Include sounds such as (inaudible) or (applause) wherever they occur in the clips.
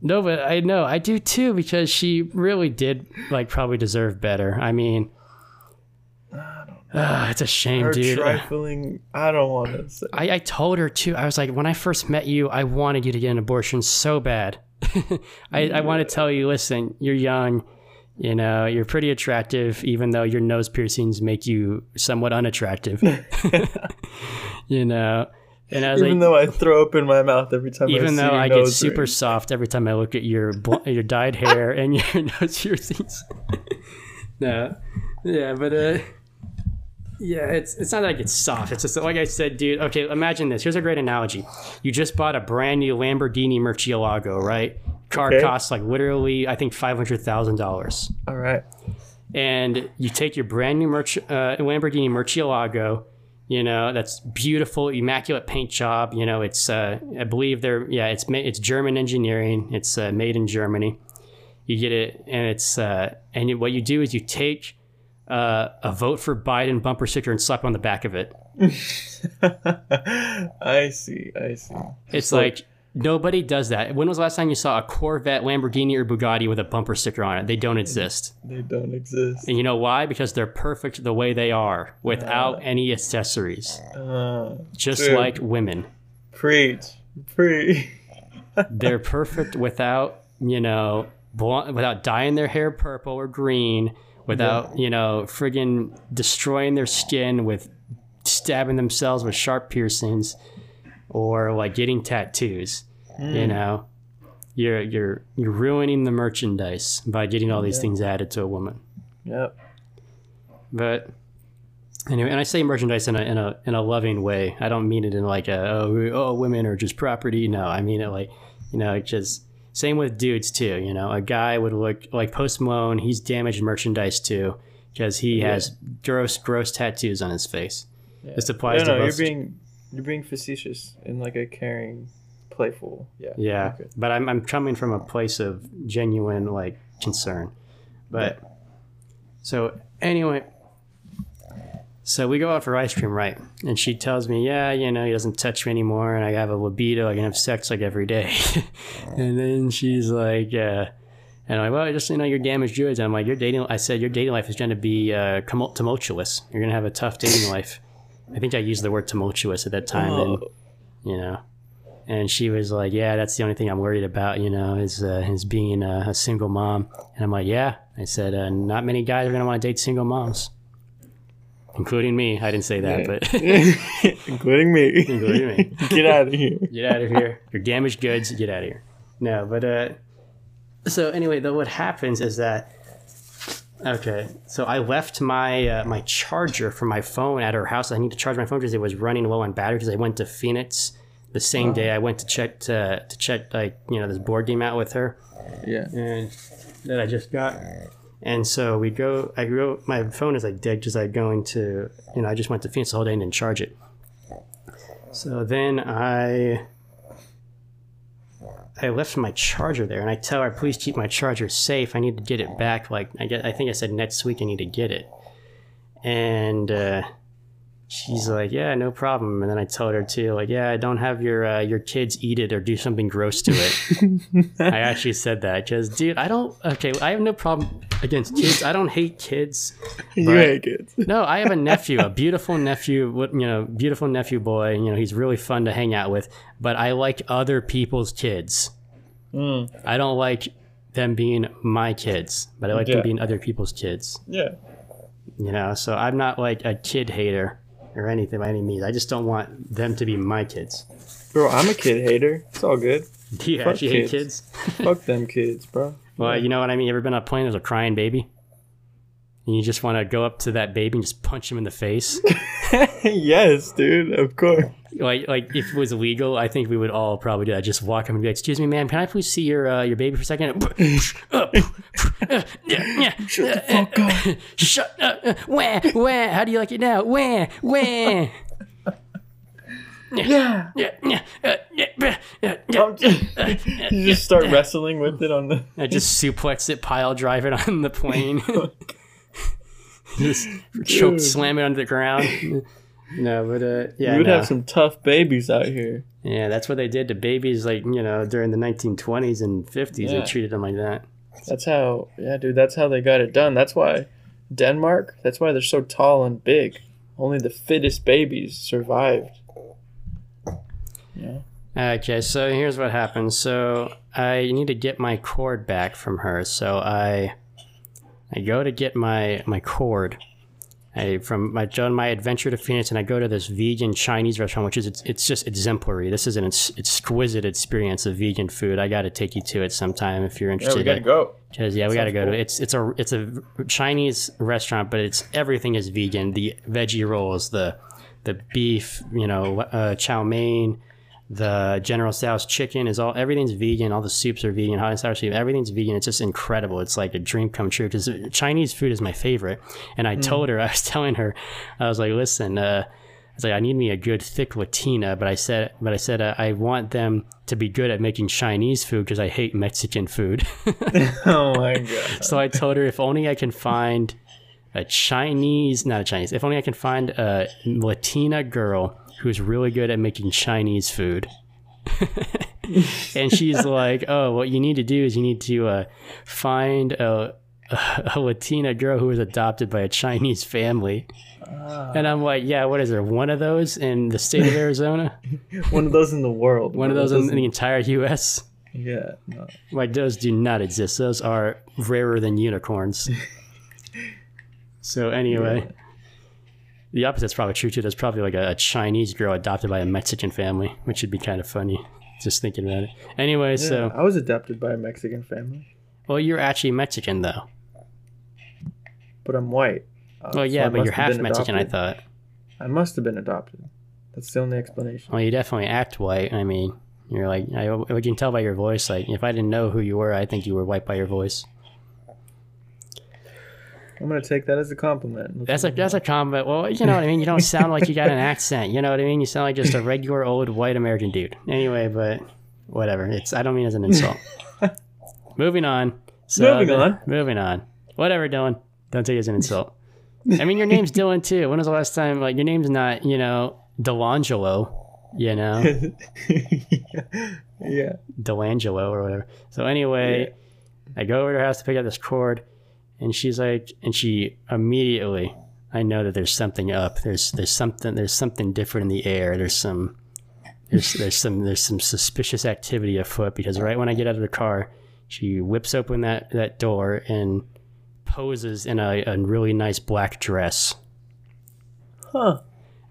No, but I know I do too because she really did like probably deserve better. I mean, ah, (sighs) it's a shame, Her dude. trifling. I don't want to say. I, I told her too. I was like, when I first met you, I wanted you to get an abortion so bad. (laughs) I, I want to tell you, listen, you're young, you know, you're pretty attractive, even though your nose piercings make you somewhat unattractive. (laughs) (laughs) you know, and Even though I throw up in my mouth every time I even see though I get super soft every time I look at your bl- (laughs) your dyed hair and your (laughs) nose piercings. (laughs) no, yeah, but uh, yeah, it's it's not that I get soft. It's just that, like I said, dude. Okay, imagine this. Here's a great analogy. You just bought a brand new Lamborghini Murcielago, right? Car Okay. costs like literally, I think five hundred thousand dollars All right. and you take your brand new Murci- uh, Lamborghini Murcielago, you know that's beautiful, immaculate paint job. You know it's uh, I believe they're yeah it's it's German engineering. It's uh, made in Germany. You get it, and it's uh, and you, what you do is you take uh, a vote for Biden bumper sticker and slap on the back of it. (laughs) I see. I see. It's like- like nobody does that. When was the last time you saw a Corvette, Lamborghini, or Bugatti with a bumper sticker on it? They don't exist. They don't exist. And you know why? Because they're perfect the way they are, without any accessories. Uh, Just Dude. like women. preach. Preach. (laughs) They're perfect without, you know, bl- without dyeing their hair purple or green, without, you know, friggin' destroying their skin with stabbing themselves with sharp piercings or like getting tattoos. You mm. know, you're you're you're ruining the merchandise by getting all these things added to a woman. Yep. But anyway, and I say merchandise in a in a in a loving way. I don't mean it in like a oh oh women are just property. No, I mean it like you know just same with dudes too. You know, a guy would look like Post Malone. He's damaged merchandise too because he has gross gross tattoos on his face. This applies No, to no, you're being you're being facetious in like a caring, playful. Yeah. yeah, Okay. but I'm I'm coming from a place of genuine like concern. But so anyway, so we go out for ice cream, right? And she tells me, yeah, you know, he doesn't touch me anymore, and I have a libido. I can have sex like every day. (laughs) and then she's like, uh, and I'm like, well, just you know, you're damaged goods. And I'm like, your dating. I said your dating life is going to be uh, tumultuous. You're going to have a tough dating life. I think I used the word tumultuous at that time, and Oh. you know. And she was like, "Yeah, that's the only thing I'm worried about, you know, is uh, is being a, a single mom." And I'm like, "Yeah." I said, uh, "Not many guys are gonna want to date single moms, including me." I didn't say that, but (laughs) including me. including me. (laughs) Get out of here. Get out of here. You're damaged goods. Get out of here. No, but uh, so anyway, though, what happens is that okay, so I left my uh, my charger for my phone at her house. I need to charge my phone because it was running low on battery because I went to Phoenix the same day. I went to check to, to check like you know this board game out with her Yeah. and that I just got. And so we go. I go. My phone is like dead because I going to. You know, I just went to Phoenix the whole day and didn't charge it. So then I. I left my charger there, and I tell her, "Please keep my charger safe. I need to get it back. Like I I think I said next week I need to get it." And uh, she's like, "Yeah, no problem." And then I told her too, like, "Yeah, don't have your uh, your kids eat it or do something gross to it." (laughs) I actually said that because, dude, I don't. Okay, I have no problem against kids. I don't hate kids. You hate kids. (laughs) No, I have a nephew, a beautiful nephew. What you know, beautiful nephew boy. You know, he's really fun to hang out with. But I like other people's kids. Mm, I don't like them being my kids, but I like Yeah. them being other people's kids. yeah. You know, so I'm not like a kid hater or anything by any means. I just don't want them to be my kids. Bro, I'm a kid hater. It's all good. (laughs) Do you Fuck actually hate kids. kids? (laughs) Fuck them kids, bro. Well, you know what I mean. You ever been on a plane? There's a crying baby, and you just want to go up to that baby and just punch him in the face. (laughs) yes, dude. Of course. Like, like if it was illegal, I think we would all probably do that. Just walk up and be like, "Excuse me, ma'am, can I please see your uh, your baby for a second? (laughs) Shut the fuck up. (laughs) Shut up! Where? Where? How do you like it now? Where? Where? (laughs) Yeah. Yeah, yeah, uh, yeah, yeah, yeah. I'm just- you just start wrestling with it on the. I just suplex it, pile drive it on the plane. just choke slam it under the ground. No, but uh, yeah, we would no. have some tough babies out here. yeah, that's what they did to babies, like you know, during the 1920s and 50s. Yeah. They treated them like that. That's how, yeah, dude. That's how they got it done. That's why Denmark. That's why they're so tall and big. Only the fittest babies survived. Yeah. Okay, so here's what happened. So I need to get my cord back from her. So I I go to get my my cord. I from my done my adventure to Phoenix, and I go to this vegan Chinese restaurant, which is it's, it's just exemplary. This is an ex- exquisite experience of vegan food. I got to take you to it sometime if you're Yeah, interested. we gotta go. Cause yeah, we got to go to it. It's it's a it's a Chinese restaurant, but it's everything is vegan. The veggie rolls, the the beef, you know, uh, chow mein, the General Tso's chicken is all everything's vegan. All the soups are vegan, hot and sour soup, everything's vegan. It's just incredible. It's like a dream come true because Chinese food is my favorite. And I told her, (laughs) I was telling her, I was like, listen, uh, I was like, I need me a good thick Latina, but I said, but I said, uh, I want them to be good at making Chinese food because I hate Mexican food. (laughs) (laughs) oh my god. So I told her if only I can find a Chinese, not a Chinese, if only I can find a Latina girl who's really good at making Chinese food. (laughs) and she's like, "Oh, what you need to do is you need to uh, find a, a Latina girl who was adopted by a Chinese family." And I'm like, "Yeah, what is there? One of those in the state of Arizona? (laughs) One of those in the world. One of those in the entire U.S." Yeah. No. Like those do not exist. Those are rarer than unicorns. (laughs) so anyway, the opposite's probably true too. There's probably like a, a Chinese girl adopted by a Mexican family, which would be kind of funny. Just thinking about it. Anyway, Yeah, so I was adopted by a Mexican family, well, you're actually Mexican though. but I'm white. Uh, Well, yeah, I but you're half Mexican. I thought. I must have been adopted. That's the only explanation. Well, you definitely act white. I mean, you're like I, I can tell by your voice. Like if I didn't know who you were, I think you were white by your voice. I'm gonna take that as a compliment. That's a that's a comment. Well, you know what I mean. You don't sound like you got an accent. You know what I mean. You sound like just a regular old white American dude. Anyway, but whatever. It's I don't mean as an insult. (laughs) moving on. So, Moving uh, on. Moving on. Whatever, Dylan. Don't take it as an insult. I mean, your name's Dylan too. When was the last time? Like your name's not you know Delangelo. You know (laughs) yeah. Delangelo or whatever. So anyway, I go over to her house to pick up this cord, and she's like, and she immediately, I know that there's something up. There's there's something there's something different in the air. There's some there's there's some there's some suspicious activity afoot because right when I get out of the car, she whips open that that door and poses in a, a really nice black dress Huh.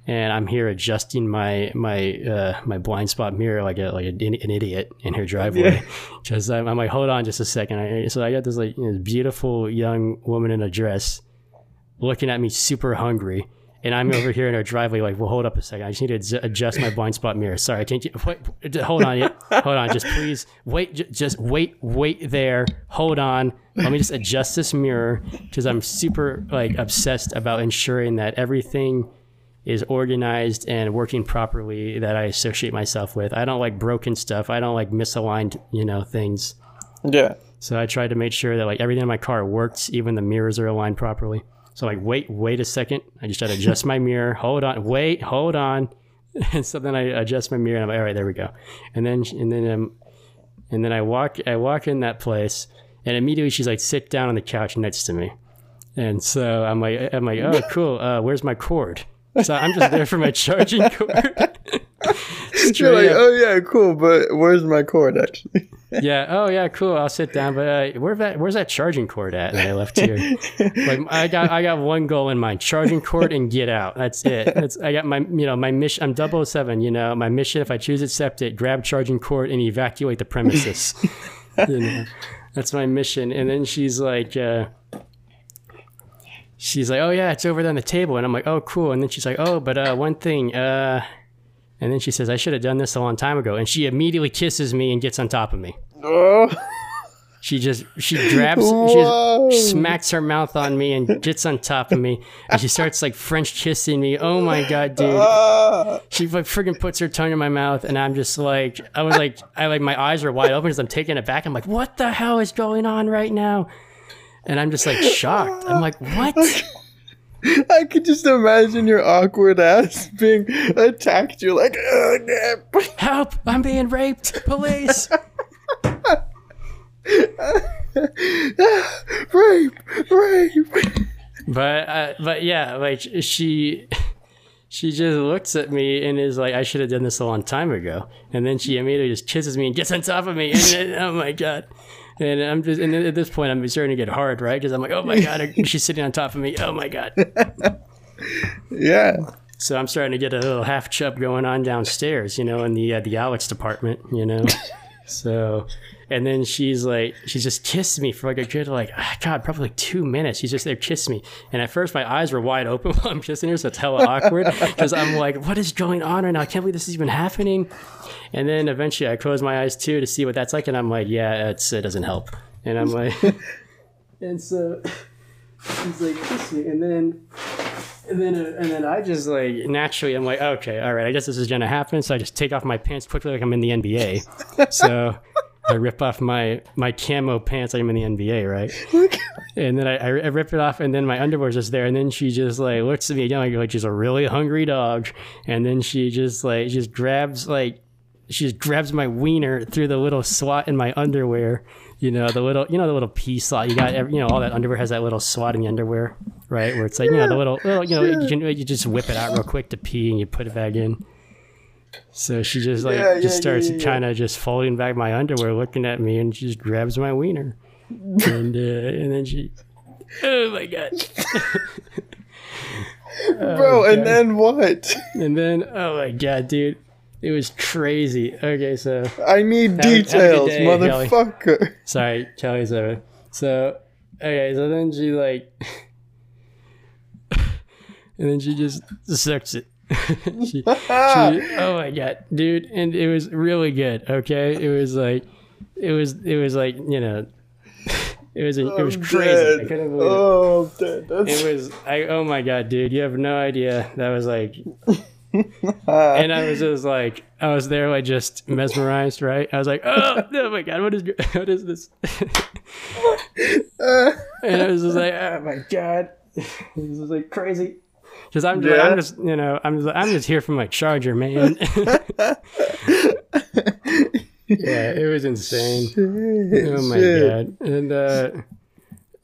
And I'm here adjusting my my uh, my blind spot mirror like a like a, an idiot in her driveway. Just (laughs) I'm, I'm like, hold on, just a second. I, so I got this like you know, beautiful young woman in a dress, looking at me super hungry, and I'm over here in her driveway like, well, hold up a second. I just need to adj- adjust my blind spot mirror. Sorry, I can't. Get, wait, hold on, yeah, hold on. Just please wait. J- just wait, wait there. Hold on. Let me just adjust this mirror because I'm super like obsessed about ensuring that everything is organized and working properly that I associate myself with. I don't like broken stuff. I don't like misaligned, you know, things. Yeah. So I tried to make sure that like everything in my car works, even the mirrors are aligned properly. So like, wait, wait a second. I just try to adjust my mirror. Hold on, wait, hold on. And (laughs) so then I adjust my mirror and I'm like, all right, there we go. And then and then um, and then I walk I walk in that place and immediately she's like, sit down on the couch next to me. And so I'm like, I'm like, oh, (laughs) cool. Uh, where's my cord? So I'm just there for my charging (laughs) cord. (laughs) You're like, up. oh yeah, cool, but where's my cord actually? (laughs) yeah. Oh yeah. Cool. I'll sit down. But uh, where that? Where's that charging cord at that I left here? like I got I got one goal in mind: charging cord and get out. That's it. That's I got my you know my mission. I'm 007, You know my mission. If I choose accept it, grab charging cord and evacuate the premises. you know, that's my mission. And then she's like. Uh, She's like, oh yeah, it's over there on the table, and I'm like, oh cool. And then she's like, oh, but uh, one thing, uh, and then she says, I should have done this a long time ago. And she immediately kisses me and gets on top of me. Oh, (laughs) She just she grabs she just smacks her mouth on me and gets on top of me and she starts like French kissing me. Oh my god, dude. Ah. She like freaking puts her tongue in my mouth and I'm just like I was like I like my eyes are wide open as I'm taking it back. I'm like, what the hell is going on right now? And I'm just like shocked. I'm like, what? (laughs) I could just imagine your awkward ass being attacked. You're like, "Ugh. Help! I'm being raped! Police! (laughs) rape, rape. but uh, but yeah, like she she just looks at me and is like, I should have done this a long time ago. And then she immediately just kisses me and gets on top of me. And then, oh my god. And I'm just, and at this point, I'm starting to get hard, right? Because I'm like, oh my god, she's sitting on top of me. Oh my god. (laughs) Yeah. So I'm starting to get a little half chub going on downstairs, you know, in the uh, the Alex department, you know. (laughs) so, and then she's like, she just kissed me for like a good like, ah, God, probably like two minutes. She's just there kissing me, and at first my eyes were wide open (laughs) while I'm kissing her, so it's hella awkward (laughs) because I'm like, what is going on right now? I can't believe this is even happening. And then eventually I close my eyes too to see what that's like, and I'm like, yeah, it's it doesn't help. And I'm like, (laughs) and so she's like kiss me, and then and then, uh, and then I just like naturally, I'm like, okay, all right, I guess this is gonna happen. So I just take off my pants quickly, like I'm in the NBA. so I rip off my my camo pants, I'm in the NBA, right? Oh and then I, I rip it off, and then my underwear's just there. And then she just like looks at me again, like, like she's a really hungry dog. And then she just like just grabs like she just grabs my wiener through the little slot in my underwear. You know the little, you know the little pea slot. You got, every, you know, all that underwear has that little slot in the underwear, right? Where it's like, you know, the little, little you know, you, you just whip it out real quick to pee and you put it back in. So she just like Yeah, yeah, just starts yeah, yeah, kind of just folding back my underwear, looking at me, and she just grabs my wiener, and uh, and then she, oh my god, (laughs) Bro, and God. then what? and then oh my god, dude, it was crazy. Okay, so I need have details, day, Kelly. motherfucker. (laughs) Sorry, Kelly's over. So, okay, so then she like, (laughs) and then she just sucks it. (laughs) she, she, (laughs) oh my god, dude, and it was really good. Okay, it was like, it was, it was like, you know, (laughs) it was, it was crazy. dead. I couldn't believe it. Oh. That's It was, I, oh my god, dude, you have no idea. That was like, and I was just like, I was there, like just mesmerized, right? I was like, oh, oh my god, what is, what is this? and I was just like, oh my god, this is like crazy. Because I'm just, Yeah. I'm just, you know, I'm I'm just here for my charger, man. (laughs) yeah, it was insane. Oh my Shit. god, and uh,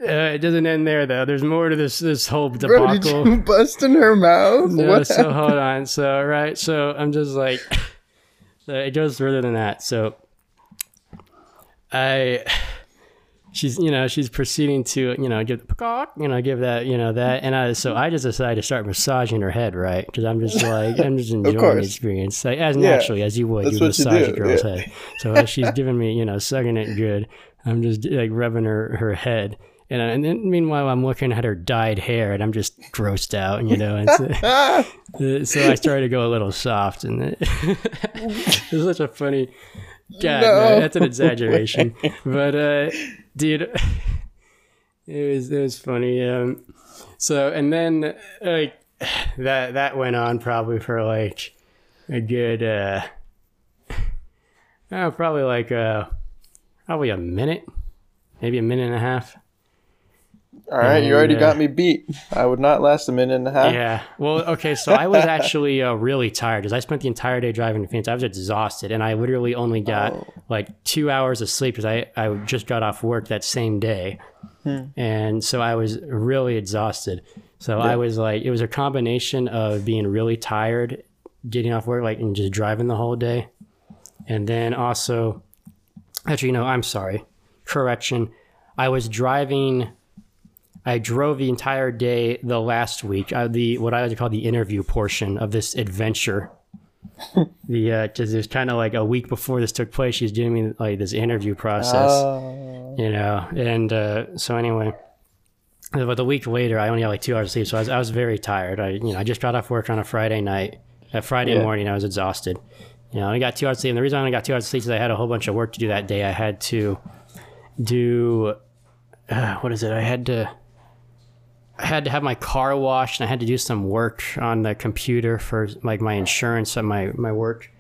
uh, it doesn't end there though. There's more to this this whole Bro, did debacle. you (laughs) bust in her mouth? No, what so happened? hold on. So right, so I'm just like, (laughs) so it goes further than that. So I, she's you know she's proceeding to you know give the peacock, you know give that you know that, and I so I just decided to start massaging her head right because I'm just like I'm just (laughs) enjoying the experience like, as Yeah, naturally as you would that's you what you massage a girl's yeah. head. So as she's giving me you know sucking it good, I'm just like rubbing her her head. And, I- and then meanwhile, I'm looking at her dyed hair, and I'm just grossed out, you know. And so, uh, (laughs) (laughs) so I started to go a little soft, and it, it was such a funny. God, No. no, that's an exaggeration, but uh, dude, (laughs) it was it was funny. Um, so and then like (sighs) that that went on probably for like a good, uh, oh, probably like uh, probably a minute, maybe a minute and a half. All right, you already got me beat. I would not last a minute and a half. Yeah. Well, okay. So I was actually uh, really tired because I spent the entire day driving to Phoenix. I was exhausted, and I literally only got Oh. like two hours of sleep because I I just got off work that same day, and so I was really exhausted. So I was like, it was a combination of being really tired, getting off work, like and just driving the whole day, and then also, actually, no, I'm sorry. Correction. I was driving. I drove the entire day the last week. Uh, the what I like to call the interview portion of this adventure. (laughs) the because it was kind of like a week before this took place. She's doing me like this interview process, Oh. you know. And uh, so anyway, but the week later, I only had like two hours of sleep, so I was, I was very tired. I you know I just got off work on a Friday night. That Friday Yeah. morning, I was exhausted. You know, I got two hours of sleep. And the reason I only got two hours of sleep is I had a whole bunch of work to do that day. I had to do uh, what is it? I had to I had to have my car washed and I had to do some work on the computer for like my insurance and my my work.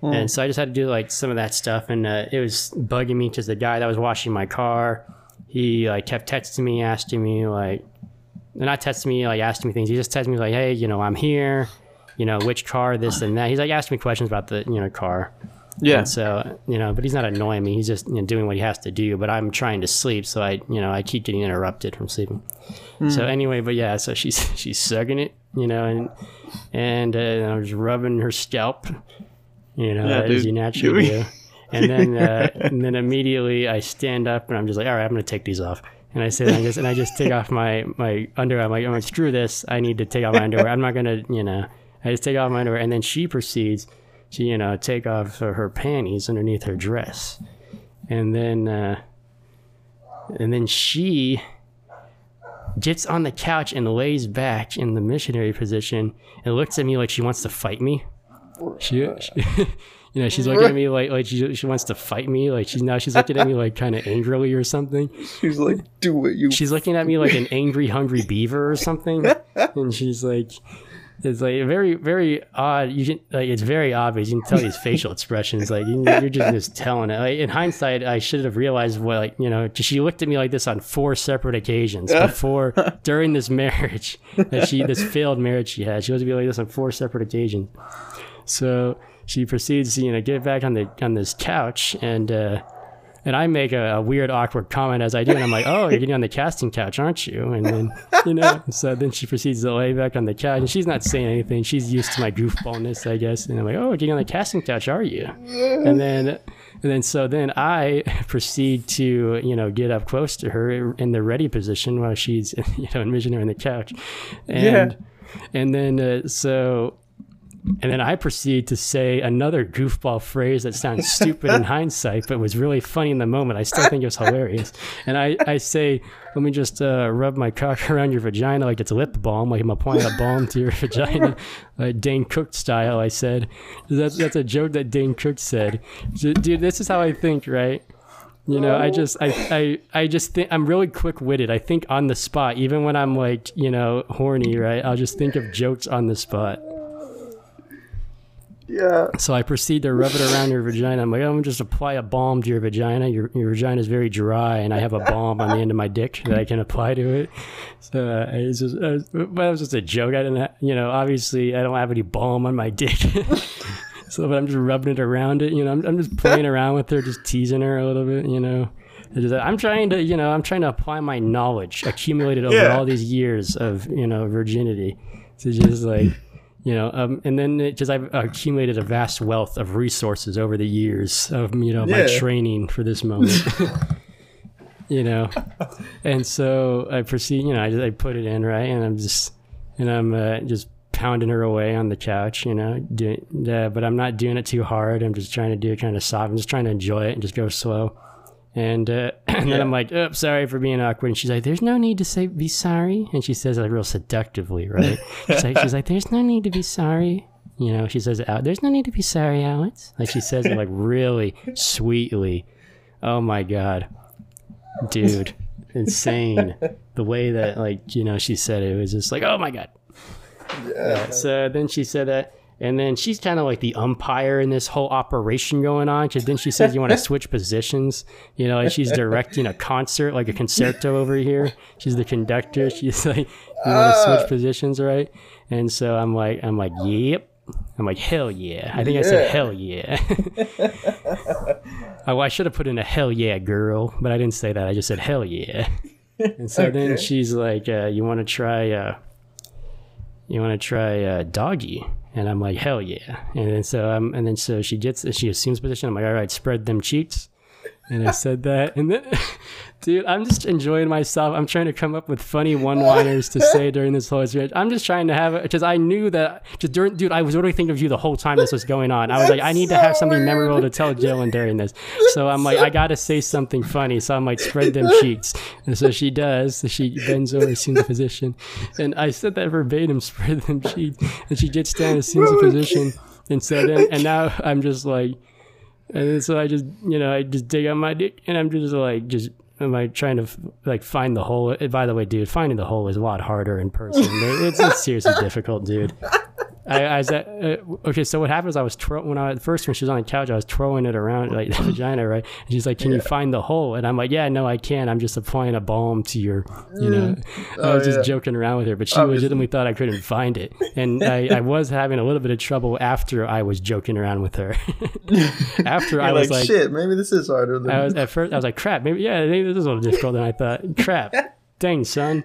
And so I just had to do like some of that stuff and uh, it was bugging me because the guy that was washing my car, he like kept texting me asking me like not testing me like asking me things. He just texts me like, hey, you know, I'm here. You know, which car, this and that. He's like asking me questions about the you know car. Yeah. And so, you know, but he's not annoying me. He's just you know, doing what he has to do. But I'm trying to sleep, so I, you know, I keep getting interrupted from sleeping. So anyway, but yeah, so she's (laughs) she's sucking it, you know, and and uh, I was rubbing her scalp, you know, Yeah, as you naturally (laughs) do. And then uh, and then immediately I stand up and I'm just like, all right, I'm gonna take these off. And I said, I just and I just take off my my underwear. I'm like, I'm like, screw this. I need to take off my underwear. I'm not gonna, you know. I just take off my underwear, and then she proceeds to, you know, take off her, her panties underneath her dress, and then uh, and then she gets on the couch and lays back in the missionary position and looks at me like she wants to fight me. She, she (laughs) you know, she's looking at me like like she, she wants to fight me. Like she's now she's looking at me like kind of angrily or something. She's like, do it, you. She's looking at me like an (laughs) angry, hungry beaver or something, (laughs) and she's like, it's like very, very odd. You can like it's very obvious. You can tell these (laughs) facial expressions. Like you- you're just just telling it. Like in hindsight, I should have realized what like you know. She looked at me like this on four separate occasions before (laughs) during this marriage that she this failed marriage she had. She was to be like this on four separate occasions. So she proceeds to you know get back on the on this couch and. uh and I make a, a weird, awkward comment as I do, and I'm like, "Oh, you're getting on the casting couch, aren't you?" And then, you know, so then she proceeds to lay back on the couch, and she's not saying anything. She's used to my goofballness, I guess. And I'm like, "Oh, getting on the casting couch, are you?" And then, and then, so then I (laughs) proceed to, you know, get up close to her in the ready position while she's, (laughs) you know, envisioning her on the couch, and and then uh, so and then I proceed to say another goofball phrase that sounds stupid in (laughs) hindsight, but was really funny in the moment. I still think it was (laughs) hilarious. And I, I say, let me just uh, rub my cock (laughs) around your vagina like it's lip balm, like I'm applying a balm to your vagina, like Dane Cook style. I said, that's, that's a joke that Dane Cook said. Dude, this is how I think, right? You know, I just, I, I, I just think I'm really quick witted. I think on the spot, even when I'm like, you know, horny, right? I'll just think of jokes on the spot. Yeah. So I proceed to rub it around your vagina. I'm like, I'm gonna just apply a balm to your vagina. Your your vagina is very dry, and I have a balm on the end of my dick that I can apply to it. So uh, it's just, uh, it was just a joke. I didn't, ha- you know, obviously I don't have any balm on my dick. (laughs) so, but I'm just rubbing it around it. You know, I'm, I'm just playing around with her, just teasing her a little bit. You know. I'm trying to, you know, I'm trying to apply my knowledge accumulated over Yeah. all these years of, you know, virginity to just like, you know, um, and then it just I've accumulated a vast wealth of resources over the years of you know my Yeah. training for this moment. (laughs) you know, and so I proceed. You know, I just I put it in right, and I'm just and I'm uh, just pounding her away on the couch. You know, doing uh, but I'm not doing it too hard. I'm just trying to do it kind of soft. I'm just trying to enjoy it and just go slow. And, uh, (clears throat) and then I'm like, oh, sorry for being awkward. And she's like, there's no need to say be sorry. And she says it real seductively, right? (laughs) She's like, she's like, there's no need to be sorry. You know, she says it. There's no need to be sorry, Alex. Like she says it like (laughs) really sweetly. Oh my god, dude, (laughs) insane. The way that like you know she said it, it was just like, oh my god. Yeah. So then she said that. And then she's kind of like the umpire in this whole operation going on. Because then she says you want to (laughs) switch positions, you know, like she's directing a concert, like a concerto over here. She's the conductor. (laughs) She's like, you want to switch positions, right? And so I'm like, I'm like, yep. I'm like, hell yeah. I think I said hell yeah. (laughs) oh, I should have put in a hell yeah, girl, but I didn't say that. I just said hell yeah. And so then she's like, uh, you want to try, uh, you want to try uh, doggy? And I'm like, hell yeah. And then so um, and then so she gets she assumes position. I'm like, all right, spread them cheeks. And I said that, and then, (laughs) dude, I'm just enjoying myself. I'm trying to come up with funny one-liners to say (laughs) during this whole experience. I'm just trying to have it because I knew that just during, dude, I was literally thinking of you the whole time this was going on. I was like, I need to have something weird. memorable to tell Jillian during this. So I'm like, I gotta say something funny. So I'm like, spread them cheeks. And so she does. So she bends over, assumes a position, and I said that verbatim, (laughs) spread them cheeks. And she gets down, assumes a position, and so then, and now I'm just like. And so I just, you know, I just dig out my dick, and I'm just like, just am I trying to like find the hole? By the way, dude, finding the hole is a lot harder in person. It's, it's seriously difficult, dude. I, I was at, uh, okay. So what happened I was twirl- when I first when she was on the couch, I was twirling it around like the (laughs) vagina, right? And she's like, "Can you find the hole?" And I'm like, "Yeah, no, I can't. I'm just applying a balm to your, you know." I Oh, was just yeah. joking around with her, but she Obviously. legitimately thought I couldn't find it, and I, I was having a little bit of trouble after I was joking around with her. (laughs) after (laughs) I You're was like, shit, maybe this is harder than I was at first I was like, crap, maybe yeah, maybe this is a little difficult than I thought. Crap, dang son.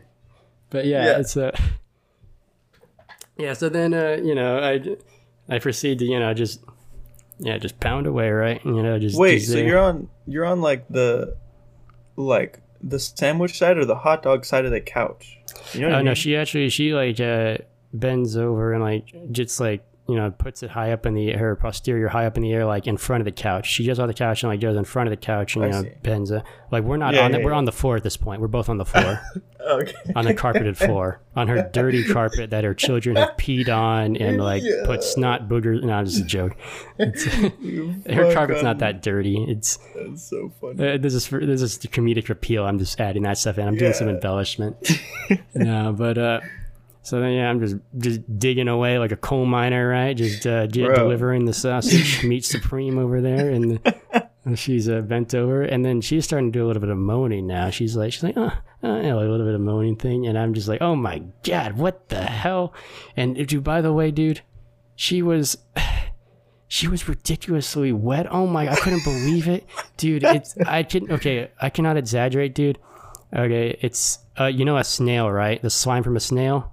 But yeah, Yeah. it's uh, yeah. So then uh, you know, I I proceed to you know just yeah just pound away, right? You know, just Wait, just so there. you're on you're on like the like the sandwich side or the hot dog side of the couch? You know Oh I no, she actually she like uh bends over and like just like you know puts it high up in the her posterior high up in the air like in front of the couch. She gets on the couch and like goes in front of the couch and I you know see. bends. Uh, like we're not Yeah, on the, yeah, we're on the floor at this point. We're both on the floor. (laughs) okay. on the carpeted floor, on her dirty (laughs) carpet that her children have peed on and like Yeah. put snot boogers. No, it's just a joke. (laughs) You Her carpet's on- not that dirty. It's That's so funny. uh, this is for this is the comedic appeal. I'm just adding that stuff in. I'm doing some embellishment. no, but uh, so then yeah, I'm just just digging away like a coal miner, right? Just uh, de- delivering the sausage, (laughs) meat supreme over there, (laughs) and. She's uh, bent over, and then she's starting to do a little bit of moaning now. She's like, she's like, oh, uh, know, like a little bit of moaning thing, and I'm just like, oh my god, what the hell? And uh, dude, by the way, dude, she was, (sighs) she was ridiculously wet. Oh my, god, I couldn't believe it, dude. It's I can okay, I cannot exaggerate, dude. Okay, it's uh, you know a snail, right? The slime from a snail.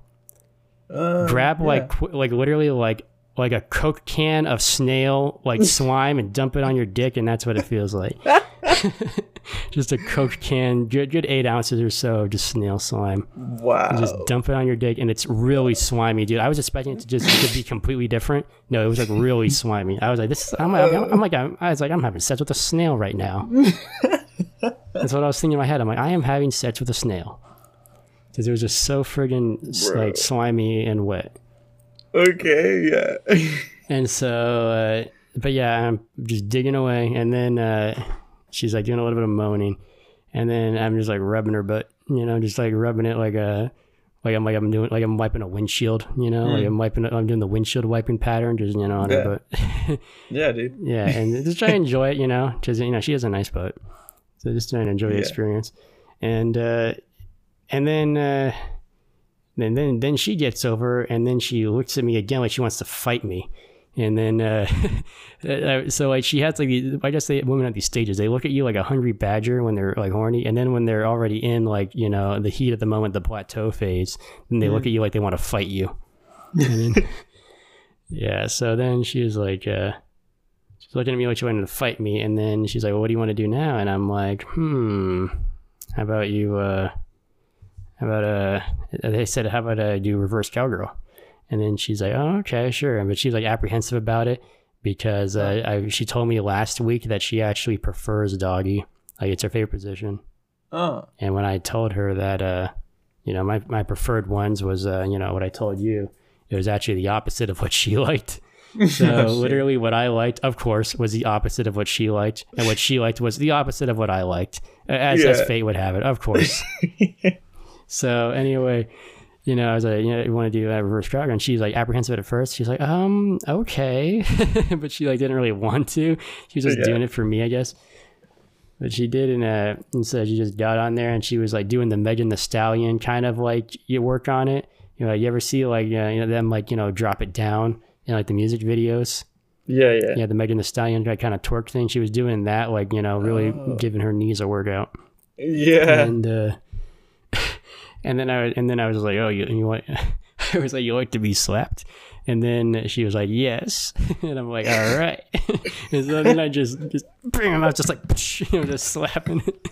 Uh, Grab yeah. like qu- like literally like like a coke can of snail like (laughs) slime and dump it on your dick, and that's what it feels like. (laughs) (laughs) just a coke can, good good eight ounces or so of just snail slime. wow. Just dump it on your dick, and it's really slimy, dude. I was expecting it to just to be completely different. No, it was like really slimy. I was like, this. Is, I'm, like, I'm like, I'm, I was like, I'm having sex with a snail right now. That's what I was thinking in my head. I'm like, I am having sex with a snail because it was just so friggin' like slimy and wet. okay, yeah. (laughs) And so, uh, but yeah, I'm just digging away, and then uh, she's like doing a little bit of moaning, and then I'm just like rubbing her butt, you know, just like rubbing it like a, like I'm like I'm doing like I'm wiping a windshield, you know, like I'm wiping, I'm doing the windshield wiping pattern, just you know on Yeah. her butt. (laughs) yeah, dude. yeah, and (laughs) just try to enjoy it, you know, because you know she has a nice butt, so just trying to enjoy the experience, and uh, and then. Uh, and then then she gets over and then she looks at me again like she wants to fight me. And then uh, (laughs) uh, so like she has like these, i guess they women at these stages. They look at you like a hungry badger when they're like horny. And then when they're already in like you know the heat of the moment the plateau phase then they look at you like they want to fight you. Then, (laughs) yeah so then she was like uh she's looking at me like she wanted to fight me. And then she's like well, what do you want to do now? And i'm like hmm how about you uh how about uh they said how about I do reverse cowgirl? And then she's like oh okay sure. But she's like apprehensive about it because uh, I, she told me last week that she actually prefers doggy. Like it's her favorite position. Oh, and when i told her that uh you know my, my preferred ones was uh you know what i told you it was actually the opposite of what she (laughs) liked. So (laughs) Oh, literally what i liked of course was the opposite of what she liked. And what she liked was the opposite of what i liked as, as fate would have it of course (laughs) so anyway, you know, I was like, you know, you want to do a reverse cowgirl, and she's like apprehensive at first. She's like, um, okay, (laughs) but she like didn't really want to. She was just Yeah. doing it for me, I guess. But she did, and uh, and so she just got on there, and she was like doing the Megan Thee Stallion kind of like you work on it. You know, you ever see like you know them like you know drop it down in like the music videos. yeah, yeah. Yeah, the Megan Thee Stallion like, kind of twerk thing. She was doing that, like you know, really Oh. giving her knees a workout Yeah. and uh, (laughs) and then I and then I was like, oh, you you want? (laughs) I was like, you like to be slapped, and then she was like, yes, (laughs) and I'm like, all right, (laughs) and so then I just just bring him out, just like you know, just slapping it,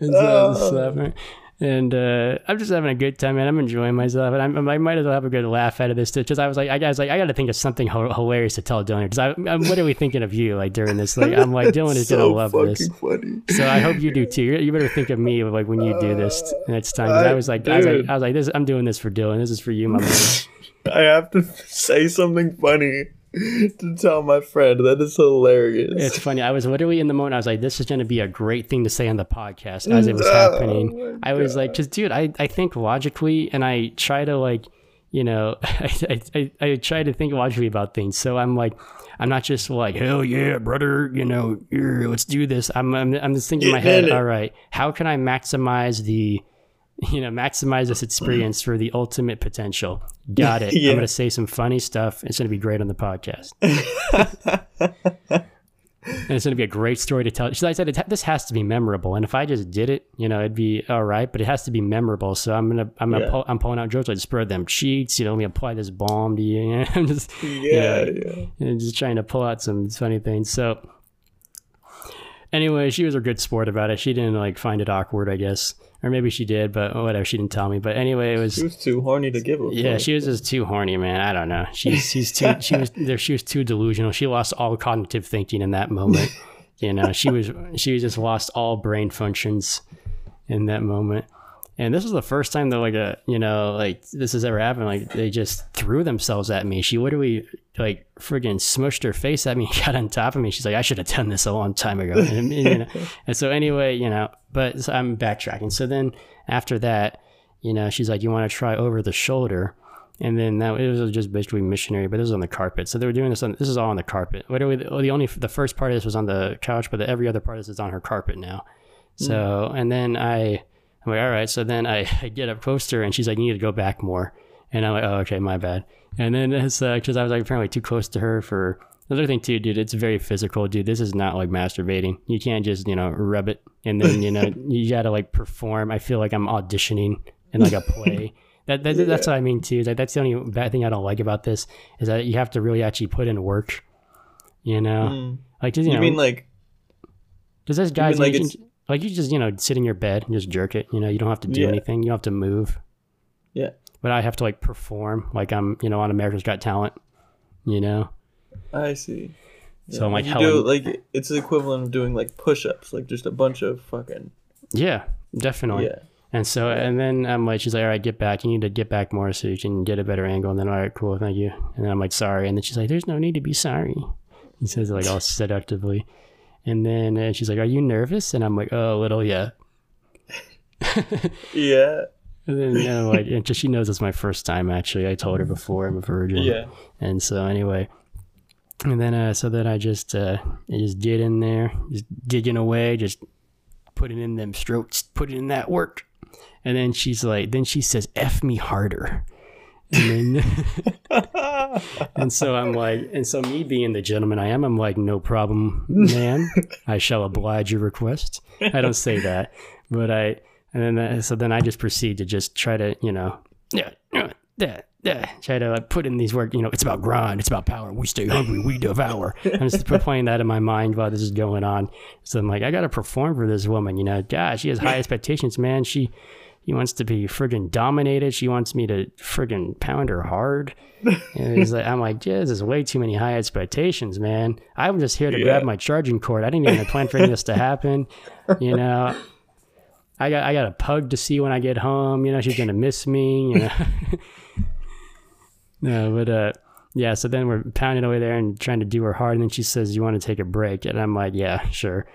and so I was Oh. slapping it. And uh, I'm just having a good time, man. I'm enjoying myself, and I'm, I might as well have a good laugh out of this too. because I was like, I was like, I got to think of something ho- hilarious to tell Dylan because I'm literally thinking of you like during this. Like, I'm like, Dylan is so gonna love this. funny. So I hope you do too. You you better think of me like when you do this next time. 'cause I was like, I was like, I was like, this. I'm doing this for Dylan. This is for you, my man. (laughs) I have to say something funny to tell my friend. That is hilarious. It's funny. I was literally in the moment. I was like, this is going to be a great thing to say on the podcast as it was Oh happening. I was like, because dude, I I think logically, and I try to like, you know, (laughs) I, I, I try to think logically about things. So I'm like, I'm not just like, hell yeah, brother, you know, let's do this. I'm, I'm, I'm just thinking in my head, all right, how can I maximize the, (laughs) you know, maximize this experience for the ultimate potential? (laughs) Got it. Yeah. I'm going to say some funny stuff. It's going to be great on the podcast. (laughs) and it's going to be a great story to tell. Like, I said, it, this has to be memorable. And if I just did it, you know, it'd be all right, but it has to be memorable. So I'm going to, I'm going to, Yeah. pull, I'm pulling out jokes like spread them cheeks, you know, let me apply this bomb to you. you know, I'm just, yeah, Yeah. yeah. and just trying to pull out some funny things. So anyway, she was a good sport about it. She didn't like find it awkward, I guess. Or maybe she did, but whatever. She didn't tell me. But anyway, it was She was too horny to give a yeah, fuck. she was just too horny, man. I don't know. She's she's too she was (laughs) there. She was too delusional. She lost all cognitive thinking in that moment. (laughs) You know, she was she was just lost all brain functions in that moment. And this was the first time that like a you know like this has ever happened. Like they just threw themselves at me. She literally like friggin' smushed her face at me, and (laughs) got on top of me. She's like, I should have done this a long time ago. And, (laughs) you know, (laughs) and so anyway, you know, but so I'm backtracking. So then after that, you know, she's like, you want to try over the shoulder. And then that it was just basically missionary, but this was on the carpet. So they were doing this on this is all on the carpet. Literally, the, the only the first part of this was on the couch, but the, every other part of this is on her carpet now. So hmm. and then I, I'm like, all right. So then I, (laughs) I get up close to her, and she's like, you need to go back more. And I'm like, oh, okay, my bad. And then it's because I was like apparently too close to her for another thing too, dude. It's very physical, dude. This is not like masturbating. You can't just you know rub it and then you know (laughs) you gotta like perform. I feel like I'm auditioning in like a play. (laughs) That, that that's what I mean too. Like that's the only bad thing I don't like about this is that you have to really actually put in work. You know, Mm. like just, you, You know, mean like does this guys like like, it's- like you just you know sit in your bed and just jerk it. You know, you don't have to do Yeah. anything. You don't have to move. Yeah. But I have to like perform like I'm you know on America's Got Talent. You know. I see. So I'm like you do like it's the equivalent of doing like push-ups, like just a bunch of fucking Yeah, definitely. yeah. And so, and then I'm like, she's like, all right, get back. You need to get back more so you can get a better angle. And then, all right, cool, thank you. And then I'm like, sorry. And then she's like, there's no need to be sorry. He says it like all seductively. And then uh, she's like, are you nervous? And I'm like, oh, a little, yeah. (laughs) Yeah. And then know, like, and just, she knows it's my first time. Actually, I told her before I'm a virgin. Yeah. And so anyway, and then uh, so then I just uh, I just get in there, just digging away, just putting in them strokes, putting in that work. And then she's like, then she says, "F me harder." And then, (laughs) and so I'm like, and so me being the gentleman I am, I'm like, no problem, man. I shall oblige your request. I don't say that, but I, and then uh, so then I just proceed to just try to, you know, yeah, yeah, yeah, try to like put in these work. You know, it's about grind, it's about power. We stay hungry, we devour. I'm just (laughs) playing that in my mind while this is going on. So I'm like, I got to perform for this woman. You know, God, she has high expectations, man. She. He wants to be friggin' dominated. She wants me to friggin' pound her hard. And he's like, I'm like, yeah, this is way too many high expectations, man. I'm just here to Yeah. grab my charging cord. I didn't even plan for any of this to happen. You know, I got I got a pug to see when I get home. You know, she's gonna miss me. You know. (laughs) no, but uh, yeah. So then we're pounding away there and trying to do her hard, and then she says, "You want to take a break?" And I'm like, "Yeah, sure."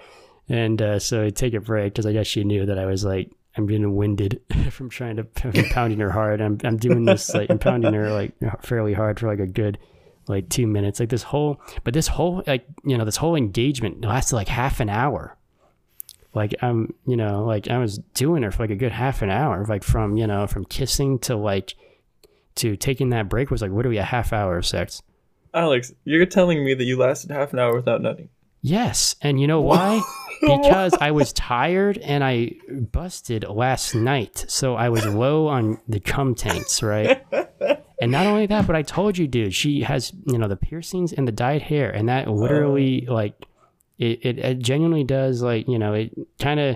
And uh, so I take a break because I guess she knew that I was like, I'm getting winded (laughs) from trying to from (laughs) pounding her hard. I'm I'm doing this like I'm pounding her like fairly hard for like a good like two minutes. Like this whole, but this whole like you know this whole engagement lasted like half an hour. Like I'm you know like I was doing her for like a good half an hour. Like from you know from kissing to like to taking that break was like literally a half hour of sex. Alex, you're telling me that you lasted half an hour without nutting. Yes, and you know why? (laughs) because I was tired and I busted last night, so I was low on the cum tanks, right? (laughs) And not only that, but I told you, dude, she has you know the piercings and the dyed hair, and that literally like it, it, it genuinely does like you know it kind of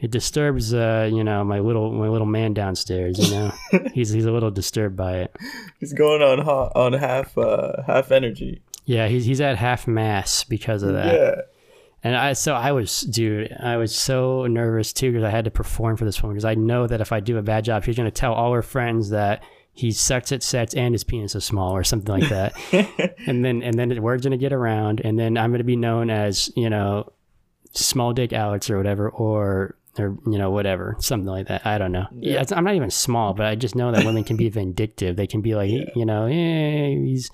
it disturbs uh you know my little my little man downstairs. You know (laughs) he's he's a little disturbed by it. He's going on ha- on half uh half energy. Yeah, he's he's at half mass because of that. Yeah. And I, so I was, dude, I was so nervous too because I had to perform for this woman because I know that if I do a bad job, she's going to tell all her friends that he sucks at sex and his penis is small or something like that. (laughs) and then, and then the word's going to get around and then I'm going to be known as, you know, small dick Alex or whatever, or or you know whatever something like that i don't know yeah, it's, i'm not even small but i just know that women can be (laughs) vindictive they can be like you know hey, he's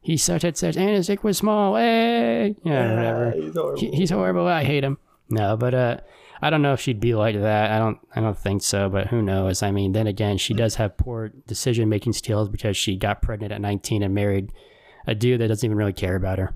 he's such and such and his dick was small. Hey yeah, whatever. he's horrible. He- he's horrible. I hate him. No but uh i don't know if she'd be like that. I don't i don't think so but who knows? I mean then again she does have poor decision making skills because she got pregnant at 19 and married a dude that doesn't even really care about her